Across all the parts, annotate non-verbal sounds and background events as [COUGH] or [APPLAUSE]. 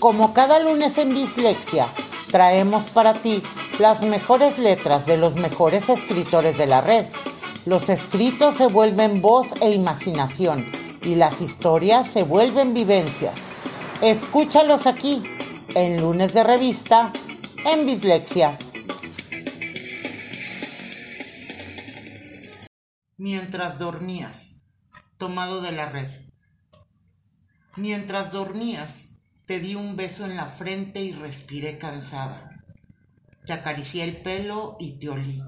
Como cada lunes en Dislexia, traemos para ti las mejores letras de los mejores escritores de la red. Los escritos se vuelven voz e imaginación y las historias se vuelven vivencias. Escúchalos aquí, en lunes de revista, en Dislexia. Mientras dormías, tomado de la red. Mientras dormías, te di un beso en la frente y respiré cansada. Te acaricié el pelo y te olí,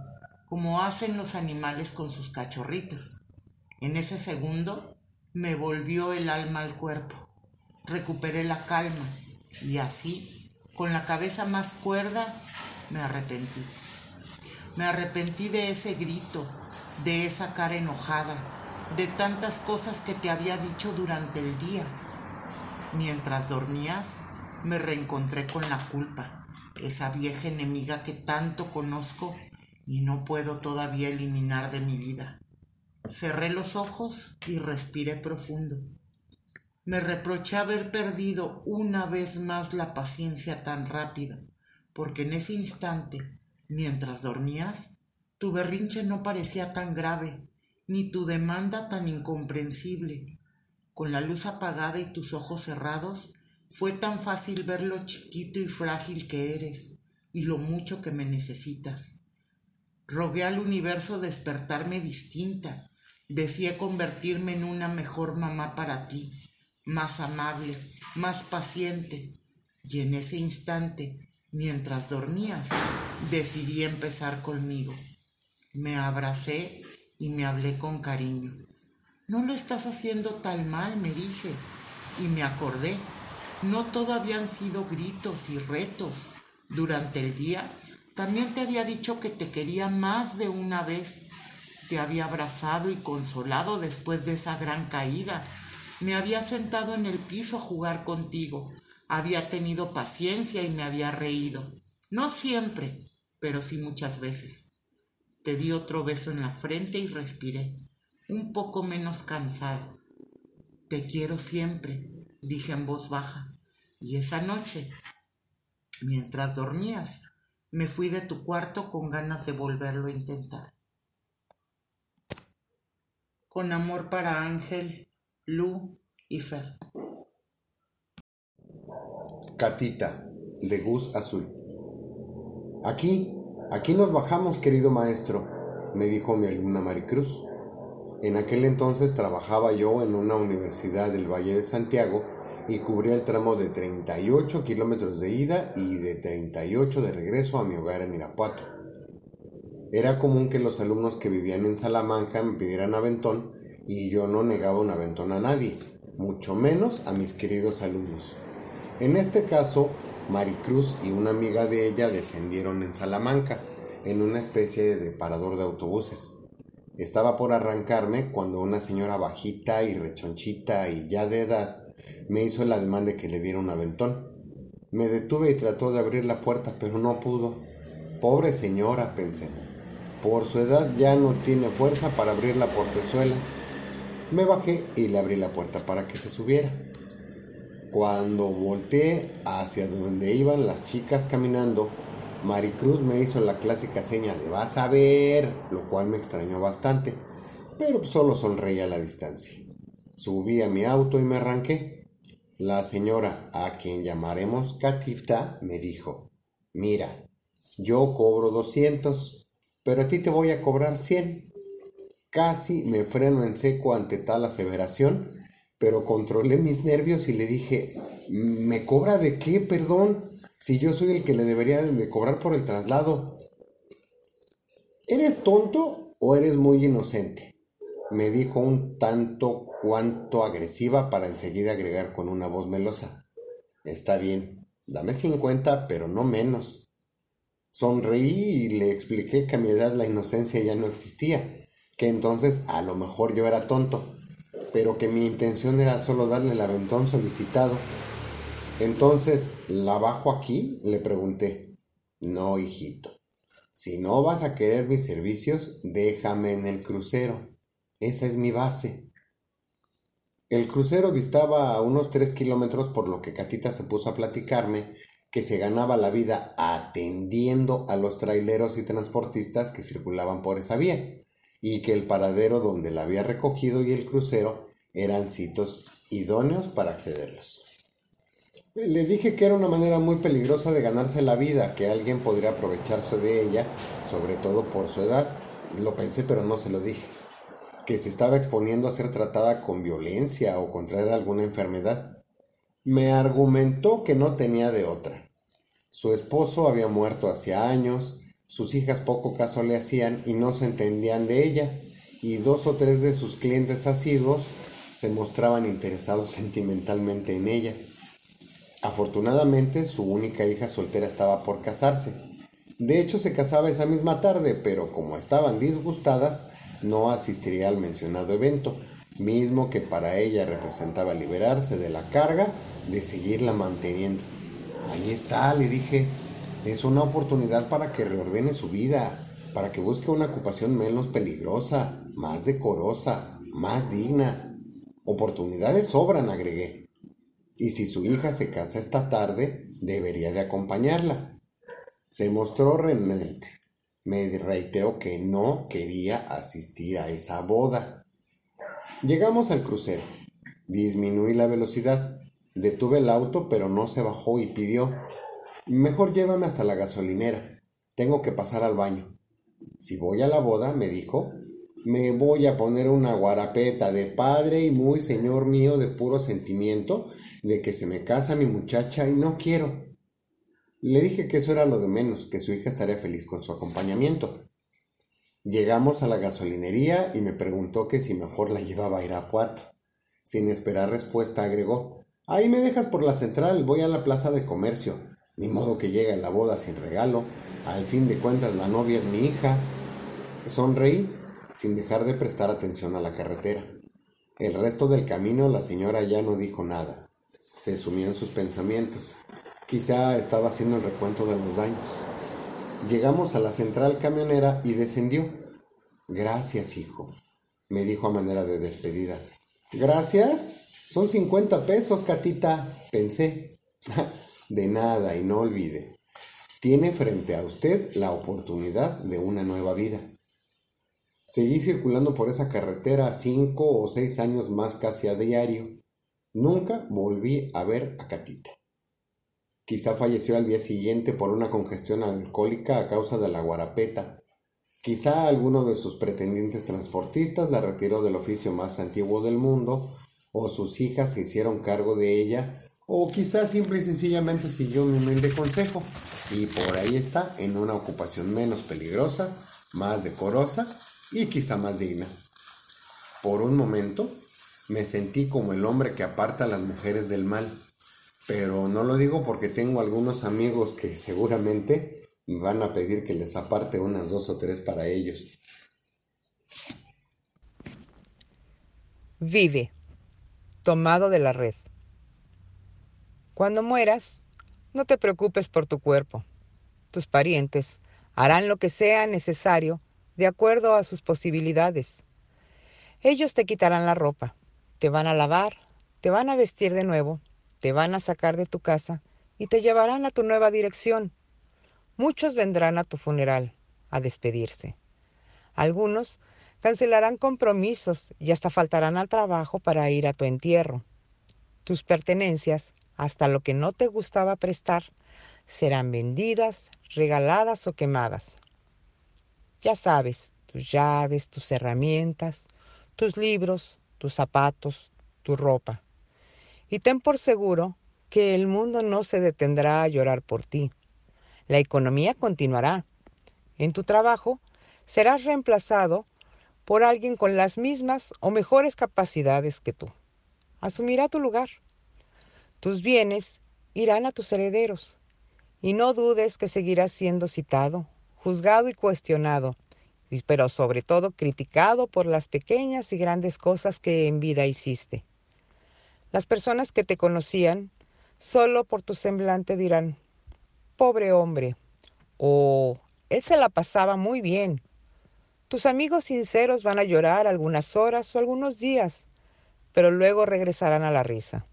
como hacen los animales con sus cachorritos. En ese segundo me volvió el alma al cuerpo. Recuperé la calma y así, con la cabeza más cuerda, me arrepentí. Me arrepentí de ese grito, de esa cara enojada, de tantas cosas que te había dicho durante el día. Mientras dormías, me reencontré con la culpa, esa vieja enemiga que tanto conozco y no puedo todavía eliminar de mi vida. Cerré los ojos y respiré profundo. Me reproché haber perdido una vez más la paciencia tan rápido, porque en ese instante, mientras dormías, tu berrinche no parecía tan grave, ni tu demanda tan incomprensible. Con la luz apagada y tus ojos cerrados, fue tan fácil ver lo chiquito y frágil que eres y lo mucho que me necesitas. Rogué al universo despertarme distinta, deseé convertirme en una mejor mamá para ti, más amable, más paciente, y en ese instante, mientras dormías, decidí empezar conmigo. Me abracé y me hablé con cariño. No lo estás haciendo tal mal, me dije, y me acordé. No todo habían sido gritos y retos. Durante el día también te había dicho que te quería más de una vez. Te había abrazado y consolado después de esa gran caída. Me había sentado en el piso a jugar contigo. Había tenido paciencia y me había reído. No siempre, pero sí muchas veces. Te di otro beso en la frente y respiré, un poco menos cansado. Te quiero siempre, dije en voz baja. Y esa noche, mientras dormías, me fui de tu cuarto con ganas de volverlo a intentar. Con amor para Ángel, Lu y Fer. Catita, de Gus Azul. Aquí Aquí nos bajamos, querido maestro, me dijo mi alumna Maricruz. En aquel entonces trabajaba yo en una universidad del Valle de Santiago y cubría el tramo de 38 kilómetros de ida y de 38 de regreso a mi hogar en Irapuato. Era común que los alumnos que vivían en Salamanca me pidieran aventón y yo no negaba un aventón a nadie, mucho menos a mis queridos alumnos. En este caso, Maricruz y una amiga de ella descendieron en Salamanca, en una especie de parador de autobuses. Estaba por arrancarme cuando una señora bajita y rechonchita y ya de edad me hizo el ademán de que le diera un aventón. Me detuve y trató de abrir la puerta, pero no pudo. Pobre señora, pensé. Por su edad ya no tiene fuerza para abrir la portezuela. Me bajé y le abrí la puerta para que se subiera. Cuando volteé hacia donde iban las chicas caminando, Maricruz me hizo la clásica seña de vas a ver, lo cual me extrañó bastante, pero solo sonreí a la distancia. Subí a mi auto y me arranqué. La señora, a quien llamaremos Catita, me dijo, mira, yo cobro 200, pero a ti te voy a cobrar 100. Casi me freno en seco ante tal aseveración pero controlé mis nervios y le dije, ¿me cobra de qué, perdón? Si yo soy el que le debería de cobrar por el traslado. ¿Eres tonto o eres muy inocente? Me dijo un tanto cuanto agresiva para enseguida agregar con una voz melosa. Está bien, dame 50, pero no menos. Sonreí y le expliqué que a mi edad la inocencia ya no existía, que entonces a lo mejor yo era tonto pero que mi intención era solo darle el aventón solicitado. Entonces, ¿la bajo aquí? Le pregunté. No, hijito. Si no vas a querer mis servicios, déjame en el crucero. Esa es mi base. El crucero distaba a unos tres kilómetros por lo que Catita se puso a platicarme que se ganaba la vida atendiendo a los traileros y transportistas que circulaban por esa vía y que el paradero donde la había recogido y el crucero eran sitios idóneos para accederlos. Le dije que era una manera muy peligrosa de ganarse la vida, que alguien podría aprovecharse de ella, sobre todo por su edad. Lo pensé pero no se lo dije que se estaba exponiendo a ser tratada con violencia o contraer alguna enfermedad. Me argumentó que no tenía de otra. Su esposo había muerto hacía años, sus hijas poco caso le hacían y no se entendían de ella, y dos o tres de sus clientes asiduos se mostraban interesados sentimentalmente en ella. Afortunadamente, su única hija soltera estaba por casarse. De hecho, se casaba esa misma tarde, pero como estaban disgustadas, no asistiría al mencionado evento, mismo que para ella representaba liberarse de la carga de seguirla manteniendo. Ahí está, le dije, es una oportunidad para que reordene su vida, para que busque una ocupación menos peligrosa, más decorosa, más digna. Oportunidades sobran, agregué. Y si su hija se casa esta tarde, debería de acompañarla. Se mostró renuente me reiteró que no quería asistir a esa boda. Llegamos al crucero. Disminuí la velocidad. Detuve el auto, pero no se bajó y pidió Mejor llévame hasta la gasolinera. Tengo que pasar al baño. Si voy a la boda, me dijo, me voy a poner una guarapeta de padre y muy señor mío de puro sentimiento de que se me casa mi muchacha y no quiero. Le dije que eso era lo de menos, que su hija estaría feliz con su acompañamiento. Llegamos a la gasolinería y me preguntó que si mejor la llevaba a Irapuato. Sin esperar respuesta agregó, ahí me dejas por la central, voy a la plaza de comercio. Ni modo que llegue a la boda sin regalo. Al fin de cuentas la novia es mi hija. Sonreí sin dejar de prestar atención a la carretera. El resto del camino la señora ya no dijo nada. Se sumió en sus pensamientos. Quizá estaba haciendo el recuento de los daños. Llegamos a la central camionera y descendió. Gracias, hijo, me dijo a manera de despedida. Gracias. Son 50 pesos, Catita, pensé. [LAUGHS] de nada y no olvide. Tiene frente a usted la oportunidad de una nueva vida. Seguí circulando por esa carretera cinco o seis años más casi a diario. Nunca volví a ver a Catita. Quizá falleció al día siguiente por una congestión alcohólica a causa de la guarapeta. Quizá alguno de sus pretendientes transportistas la retiró del oficio más antiguo del mundo, o sus hijas se hicieron cargo de ella, o quizá simple y sencillamente siguió mi humilde consejo, y por ahí está en una ocupación menos peligrosa, más decorosa y quizá más digna. Por un momento me sentí como el hombre que aparta a las mujeres del mal pero no lo digo porque tengo algunos amigos que seguramente me van a pedir que les aparte unas dos o tres para ellos. Vive, tomado de la red. Cuando mueras, no te preocupes por tu cuerpo. Tus parientes harán lo que sea necesario de acuerdo a sus posibilidades. Ellos te quitarán la ropa, te van a lavar, te van a vestir de nuevo te van a sacar de tu casa y te llevarán a tu nueva dirección. Muchos vendrán a tu funeral a despedirse. Algunos cancelarán compromisos y hasta faltarán al trabajo para ir a tu entierro. Tus pertenencias, hasta lo que no te gustaba prestar, serán vendidas, regaladas o quemadas. Ya sabes, tus llaves, tus herramientas, tus libros, tus zapatos, tu ropa. Y ten por seguro que el mundo no se detendrá a llorar por ti. La economía continuará. En tu trabajo serás reemplazado por alguien con las mismas o mejores capacidades que tú. Asumirá tu lugar. Tus bienes irán a tus herederos. Y no dudes que seguirás siendo citado, juzgado y cuestionado, pero sobre todo criticado por las pequeñas y grandes cosas que en vida hiciste. Las personas que te conocían solo por tu semblante dirán, pobre hombre, o él se la pasaba muy bien. Tus amigos sinceros van a llorar algunas horas o algunos días, pero luego regresarán a la risa.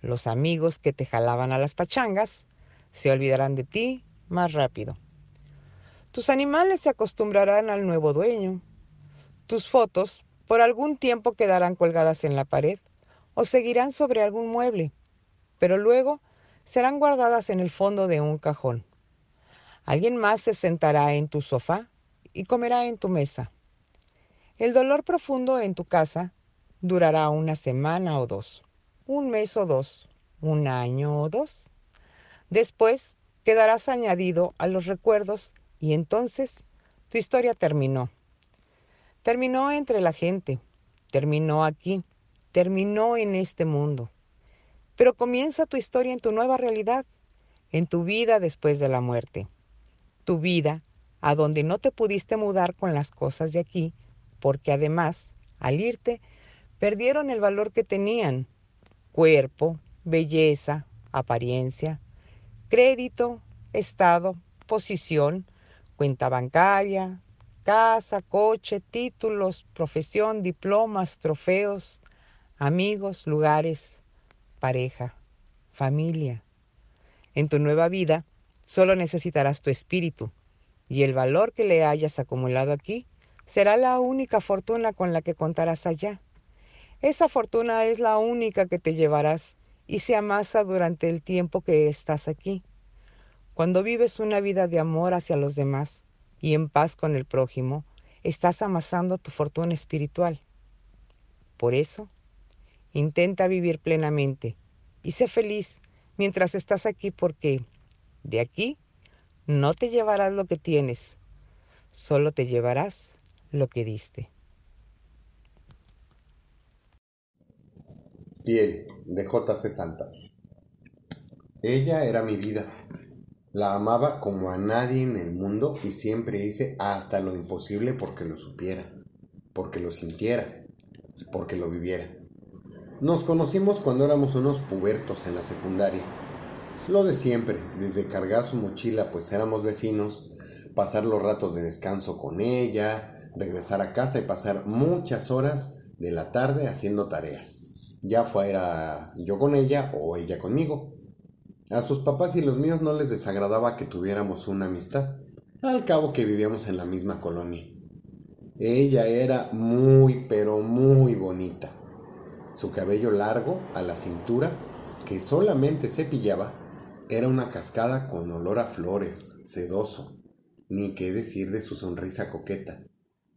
Los amigos que te jalaban a las pachangas se olvidarán de ti más rápido. Tus animales se acostumbrarán al nuevo dueño. Tus fotos por algún tiempo quedarán colgadas en la pared o seguirán sobre algún mueble, pero luego serán guardadas en el fondo de un cajón. Alguien más se sentará en tu sofá y comerá en tu mesa. El dolor profundo en tu casa durará una semana o dos, un mes o dos, un año o dos. Después quedarás añadido a los recuerdos y entonces tu historia terminó. Terminó entre la gente, terminó aquí, terminó en este mundo. Pero comienza tu historia en tu nueva realidad, en tu vida después de la muerte. Tu vida a donde no te pudiste mudar con las cosas de aquí, porque además, al irte, perdieron el valor que tenían. Cuerpo, belleza, apariencia, crédito, estado, posición, cuenta bancaria, casa, coche, títulos, profesión, diplomas, trofeos, amigos, lugares, pareja, familia. En tu nueva vida solo necesitarás tu espíritu y el valor que le hayas acumulado aquí será la única fortuna con la que contarás allá. Esa fortuna es la única que te llevarás y se amasa durante el tiempo que estás aquí. Cuando vives una vida de amor hacia los demás y en paz con el prójimo, estás amasando tu fortuna espiritual. Por eso, intenta vivir plenamente y sé feliz mientras estás aquí porque de aquí no te llevarás lo que tienes, solo te llevarás lo que diste. Piel de J.C. Santa. Ella era mi vida la amaba como a nadie en el mundo y siempre hice hasta lo imposible porque lo supiera, porque lo sintiera, porque lo viviera. Nos conocimos cuando éramos unos pubertos en la secundaria. Lo de siempre, desde cargar su mochila pues éramos vecinos, pasar los ratos de descanso con ella, regresar a casa y pasar muchas horas de la tarde haciendo tareas. Ya fuera yo con ella o ella conmigo. A sus papás y los míos no les desagradaba que tuviéramos una amistad, al cabo que vivíamos en la misma colonia. Ella era muy, pero muy bonita. Su cabello largo a la cintura, que solamente cepillaba, era una cascada con olor a flores, sedoso, ni qué decir de su sonrisa coqueta.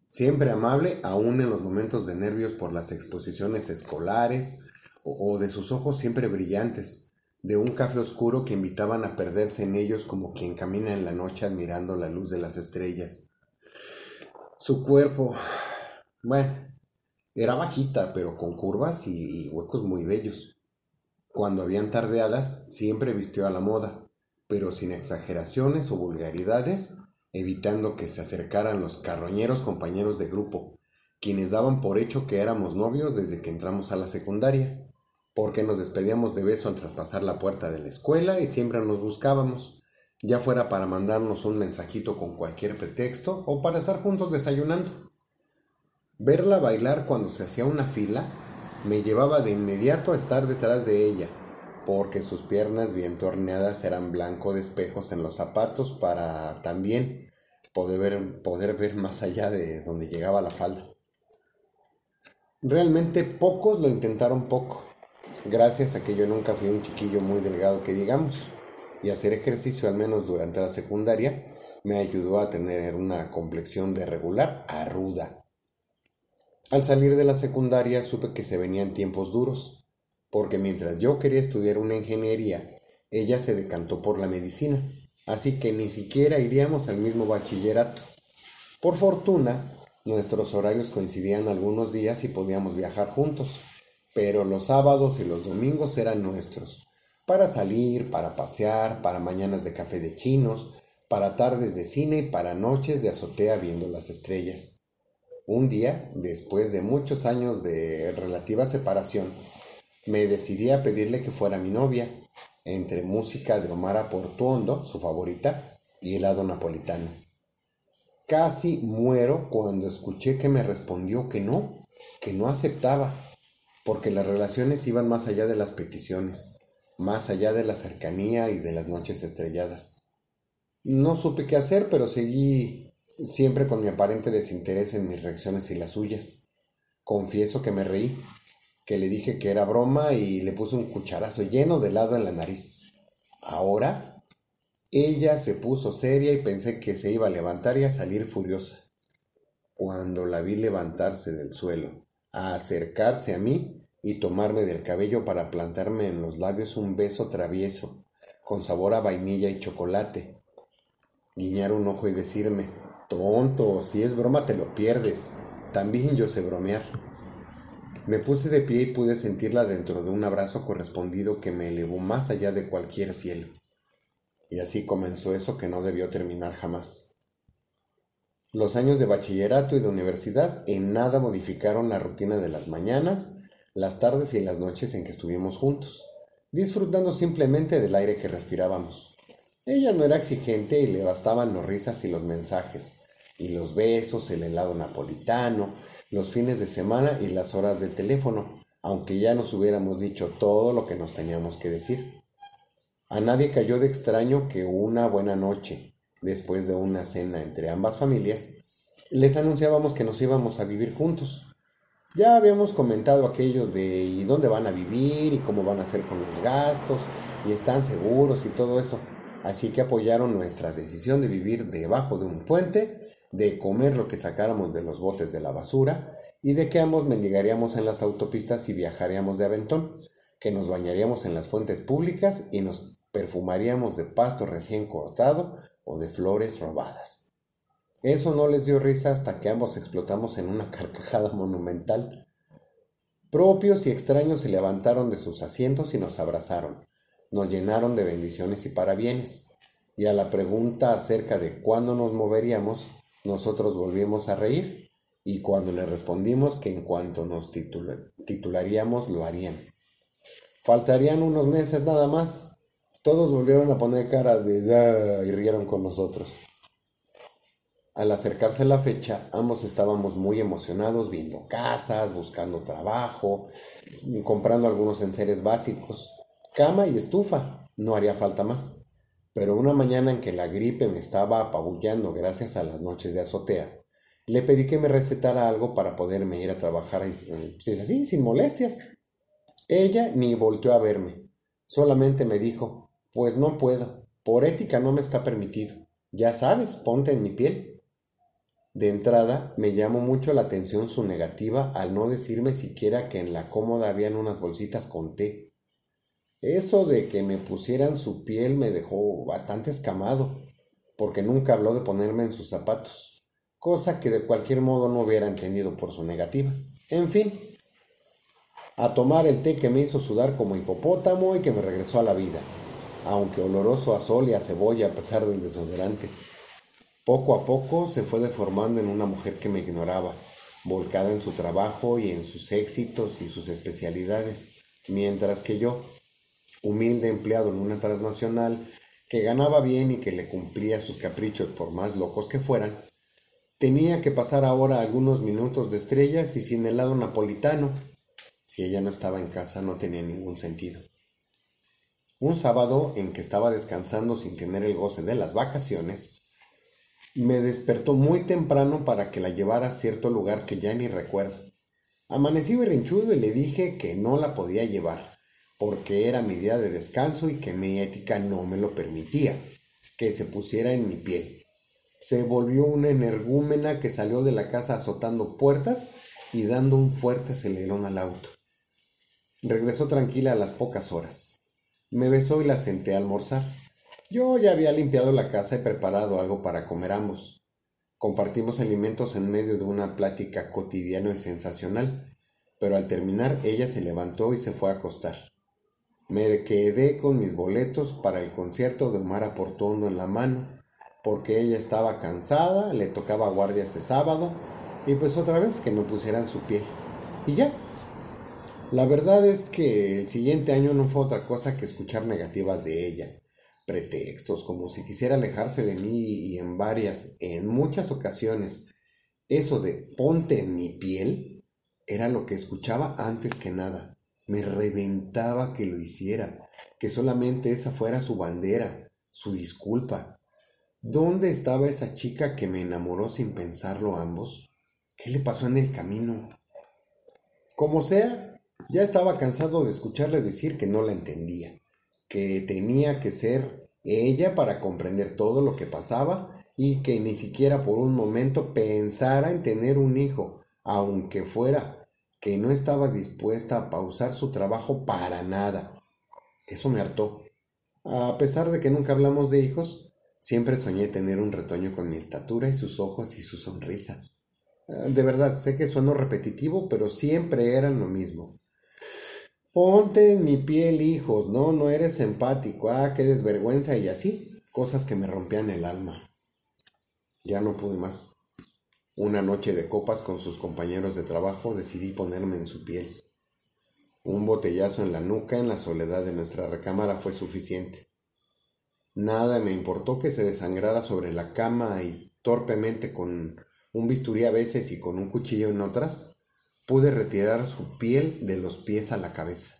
Siempre amable, aún en los momentos de nervios por las exposiciones escolares, o, de sus ojos siempre brillantes, de un café oscuro que invitaban a perderse en ellos como quien camina en la noche admirando la luz de las estrellas. Su cuerpo, bueno, era bajita, pero con curvas y, huecos muy bellos. Cuando habían tardeadas, siempre vistió a la moda, pero sin exageraciones o vulgaridades, evitando que se acercaran los carroñeros compañeros de grupo, quienes daban por hecho que éramos novios desde que entramos a la secundaria porque nos despedíamos de beso al traspasar la puerta de la escuela y siempre nos buscábamos, ya fuera para mandarnos un mensajito con cualquier pretexto o para estar juntos desayunando. Verla bailar cuando se hacía una fila me llevaba de inmediato a estar detrás de ella, porque sus piernas bien torneadas eran blanco de espejos en los zapatos para también poder ver, poder ver más allá de donde llegaba la falda. Realmente pocos lo intentaron poco gracias a que yo nunca fui un chiquillo muy delgado que digamos, y hacer ejercicio al menos durante la secundaria me ayudó a tener una complexión de regular a ruda. Al salir de la secundaria supe que se venían tiempos duros, porque mientras yo quería estudiar una ingeniería, ella se decantó por la medicina, así que ni siquiera iríamos al mismo bachillerato. Por fortuna, nuestros horarios coincidían algunos días y podíamos viajar juntos pero los sábados y los domingos eran nuestros, para salir, para pasear, para mañanas de café de chinos, para tardes de cine y para noches de azotea viendo las estrellas. Un día, después de muchos años de relativa separación, me decidí a pedirle que fuera mi novia, entre música de Omar Portuondo, su favorita, y helado napolitano. Casi muero cuando escuché que me respondió que no, que no aceptaba porque las relaciones iban más allá de las peticiones, más allá de la cercanía y de las noches estrelladas. No supe qué hacer, pero seguí siempre con mi aparente desinterés en mis reacciones y las suyas. Confieso que me reí, que le dije que era broma y le puse un cucharazo lleno de helado en la nariz. Ahora, ella se puso seria y pensé que se iba a levantar y a salir furiosa. Cuando la vi levantarse del suelo, a acercarse a mí y tomarme del cabello para plantarme en los labios un beso travieso, con sabor a vainilla y chocolate, guiñar un ojo y decirme, tonto, si es broma te lo pierdes, también yo sé bromear. Me puse de pie y pude sentirla dentro de un abrazo correspondido que me elevó más allá de cualquier cielo. Y así comenzó eso que no debió terminar jamás. Los años de bachillerato y de universidad en nada modificaron la rutina de las mañanas, las tardes y las noches en que estuvimos juntos, disfrutando simplemente del aire que respirábamos. Ella no era exigente y le bastaban los risas y los mensajes, y los besos, el helado napolitano, los fines de semana y las horas de teléfono, aunque ya nos hubiéramos dicho todo lo que nos teníamos que decir. A nadie cayó de extraño que una buena noche, después de una cena entre ambas familias, les anunciábamos que nos íbamos a vivir juntos. Ya habíamos comentado aquello de y dónde van a vivir y cómo van a hacer con los gastos y están seguros y todo eso. Así que apoyaron nuestra decisión de vivir debajo de un puente de comer lo que sacáramos de los botes de la basura y de que ambos mendigaríamos en las autopistas y viajaríamos de aventón, que nos bañaríamos en las fuentes públicas y nos perfumaríamos de pasto recién cortado o de flores robadas. Eso no les dio risa hasta que ambos explotamos en una [LAUGHS] carcajada monumental. Propios y extraños se levantaron de sus asientos y nos abrazaron, nos llenaron de bendiciones y parabienes, y a la pregunta acerca de cuándo nos moveríamos, nosotros volvimos a reír y cuando le respondimos que en cuanto nos titularíamos lo harían. Faltarían unos meses nada más. Todos volvieron a poner cara de da y rieron con nosotros. Al acercarse la fecha, ambos estábamos muy emocionados viendo casas, buscando trabajo, comprando algunos enseres básicos, cama y estufa. No haría falta más. Pero una mañana en que la gripe me estaba apabullando gracias a las noches de azotea, le pedí que me recetara algo para poderme ir a trabajar si es así, sin molestias. Ella ni volteó a verme, solamente me dijo, pues no puedo, por ética no me está permitido. Ya sabes, ponte en mi piel. De entrada, me llamó mucho la atención su negativa al no decirme siquiera que en la cómoda habían unas bolsitas con té. Eso de que me pusieran su piel me dejó bastante escamado, porque nunca habló de ponerme en sus zapatos, cosa que de cualquier modo no hubiera entendido por su negativa. En fin, a tomar el té que me hizo sudar como hipopótamo y que me regresó a la vida, aunque oloroso a sol y a cebolla a pesar del desodorante. Poco a poco se fue deformando en una mujer que me ignoraba, volcada en su trabajo y en sus éxitos y sus especialidades, mientras que yo, humilde empleado en una transnacional, que ganaba bien y que le cumplía sus caprichos por más locos que fueran, tenía que pasar ahora algunos minutos de estrellas y sin helado napolitano. Si ella no estaba en casa no tenía ningún sentido. Un sábado en que estaba descansando sin tener el goce de las vacaciones, me despertó muy temprano para que la llevara a cierto lugar que ya ni recuerdo. Amanecí berrinchudo y le dije que no la podía llevar, porque era mi día de descanso y que mi ética no me lo permitía, que se pusiera en mi piel. Se volvió una energúmena que salió de la casa azotando puertas y dando un fuerte acelerón al auto. Regresó tranquila a las pocas horas. Me besó y la senté a almorzar. Yo ya había limpiado la casa y preparado algo para comer ambos. Compartimos alimentos en medio de una plática cotidiana y sensacional, pero al terminar ella se levantó y se fue a acostar. Me quedé con mis boletos para el concierto de Omar Portondo en la mano, porque ella estaba cansada, le tocaba guardia ese sábado, y pues otra vez que me pusieran su pie. Y ya. La verdad es que el siguiente año no fue otra cosa que escuchar negativas de ella, pretextos, como si quisiera alejarse de mí y en varias, en muchas ocasiones, eso de ponte en mi piel, Era lo que escuchaba antes que nada. Me reventaba que lo hiciera, que solamente esa fuera su bandera, su disculpa. ¿Dónde estaba esa chica que me enamoró sin pensarlo ambos? ¿Qué le pasó en el camino? Como sea, ya estaba cansado de escucharle decir que no la entendía, que tenía que ser ella para comprender todo lo que pasaba y que ni siquiera por un momento pensara en tener un hijo, aunque fuera, que no estaba dispuesta a pausar su trabajo para nada. Eso me hartó. A pesar de que nunca hablamos de hijos, Siempre soñé tener un retoño con mi estatura y sus ojos y su sonrisa. Ah, de verdad, sé que sueno repetitivo, pero siempre eran lo mismo. Ponte en mi piel, hijos, no, no eres empático, ah, qué desvergüenza y así, cosas que me rompían el alma. Ya no pude más. Una noche de copas con sus compañeros de trabajo decidí ponerme en su piel. Un botellazo en la nuca en la soledad de nuestra recámara fue suficiente. Nada me importó que se desangrara sobre la cama y torpemente con un bisturí a veces y con un cuchillo en otras, pude retirar su piel de los pies a la cabeza.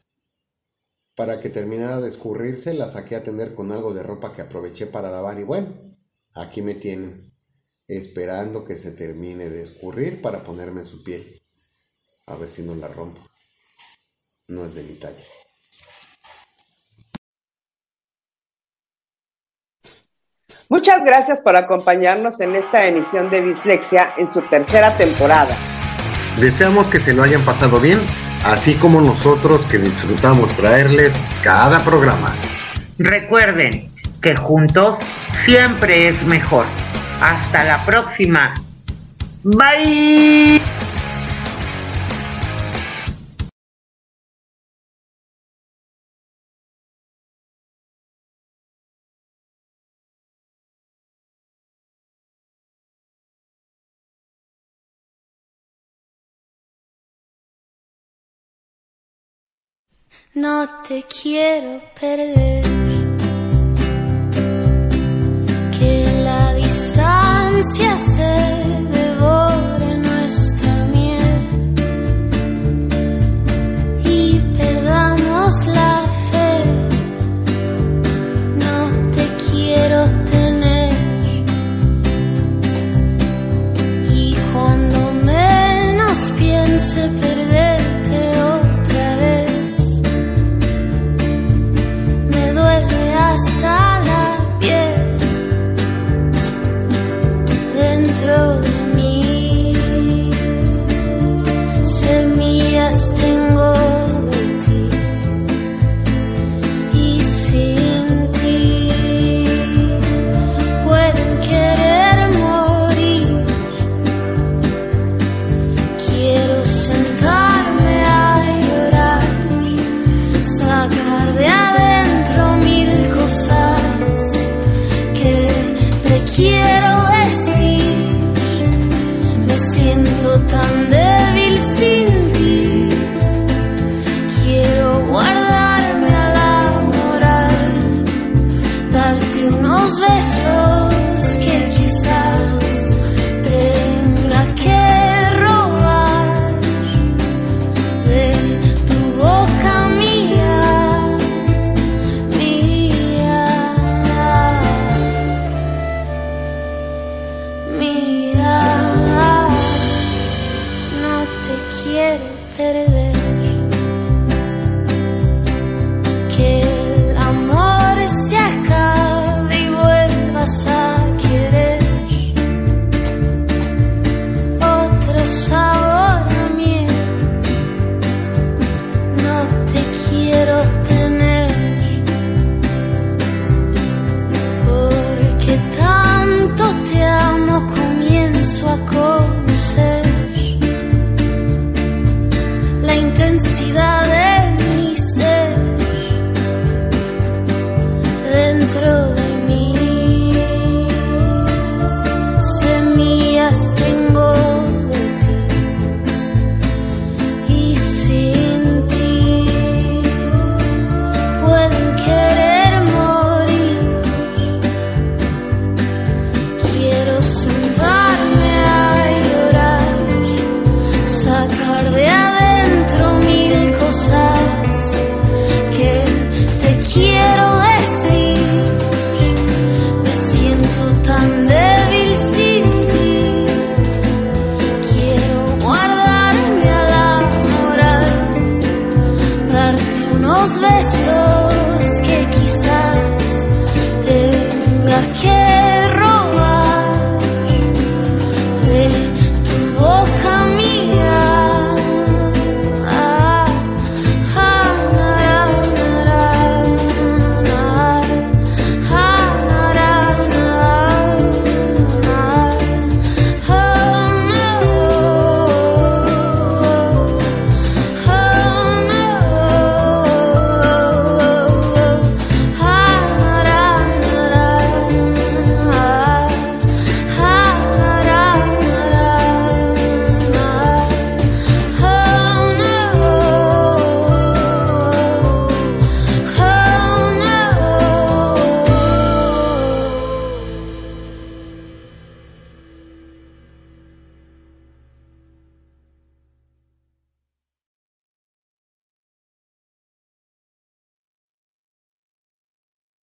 Para que terminara de escurrirse, la saqué a tender con algo de ropa que aproveché para lavar y bueno, aquí me tienen, esperando que se termine de escurrir para ponerme su piel. A ver si no la rompo. No es de mi talla. Muchas gracias por acompañarnos en esta emisión de Dislexia en su tercera temporada. Deseamos que se lo hayan pasado bien, así como nosotros que disfrutamos traerles cada programa. Recuerden que juntos siempre es mejor. Hasta la próxima. Bye. No te quiero perder. Que la distancia se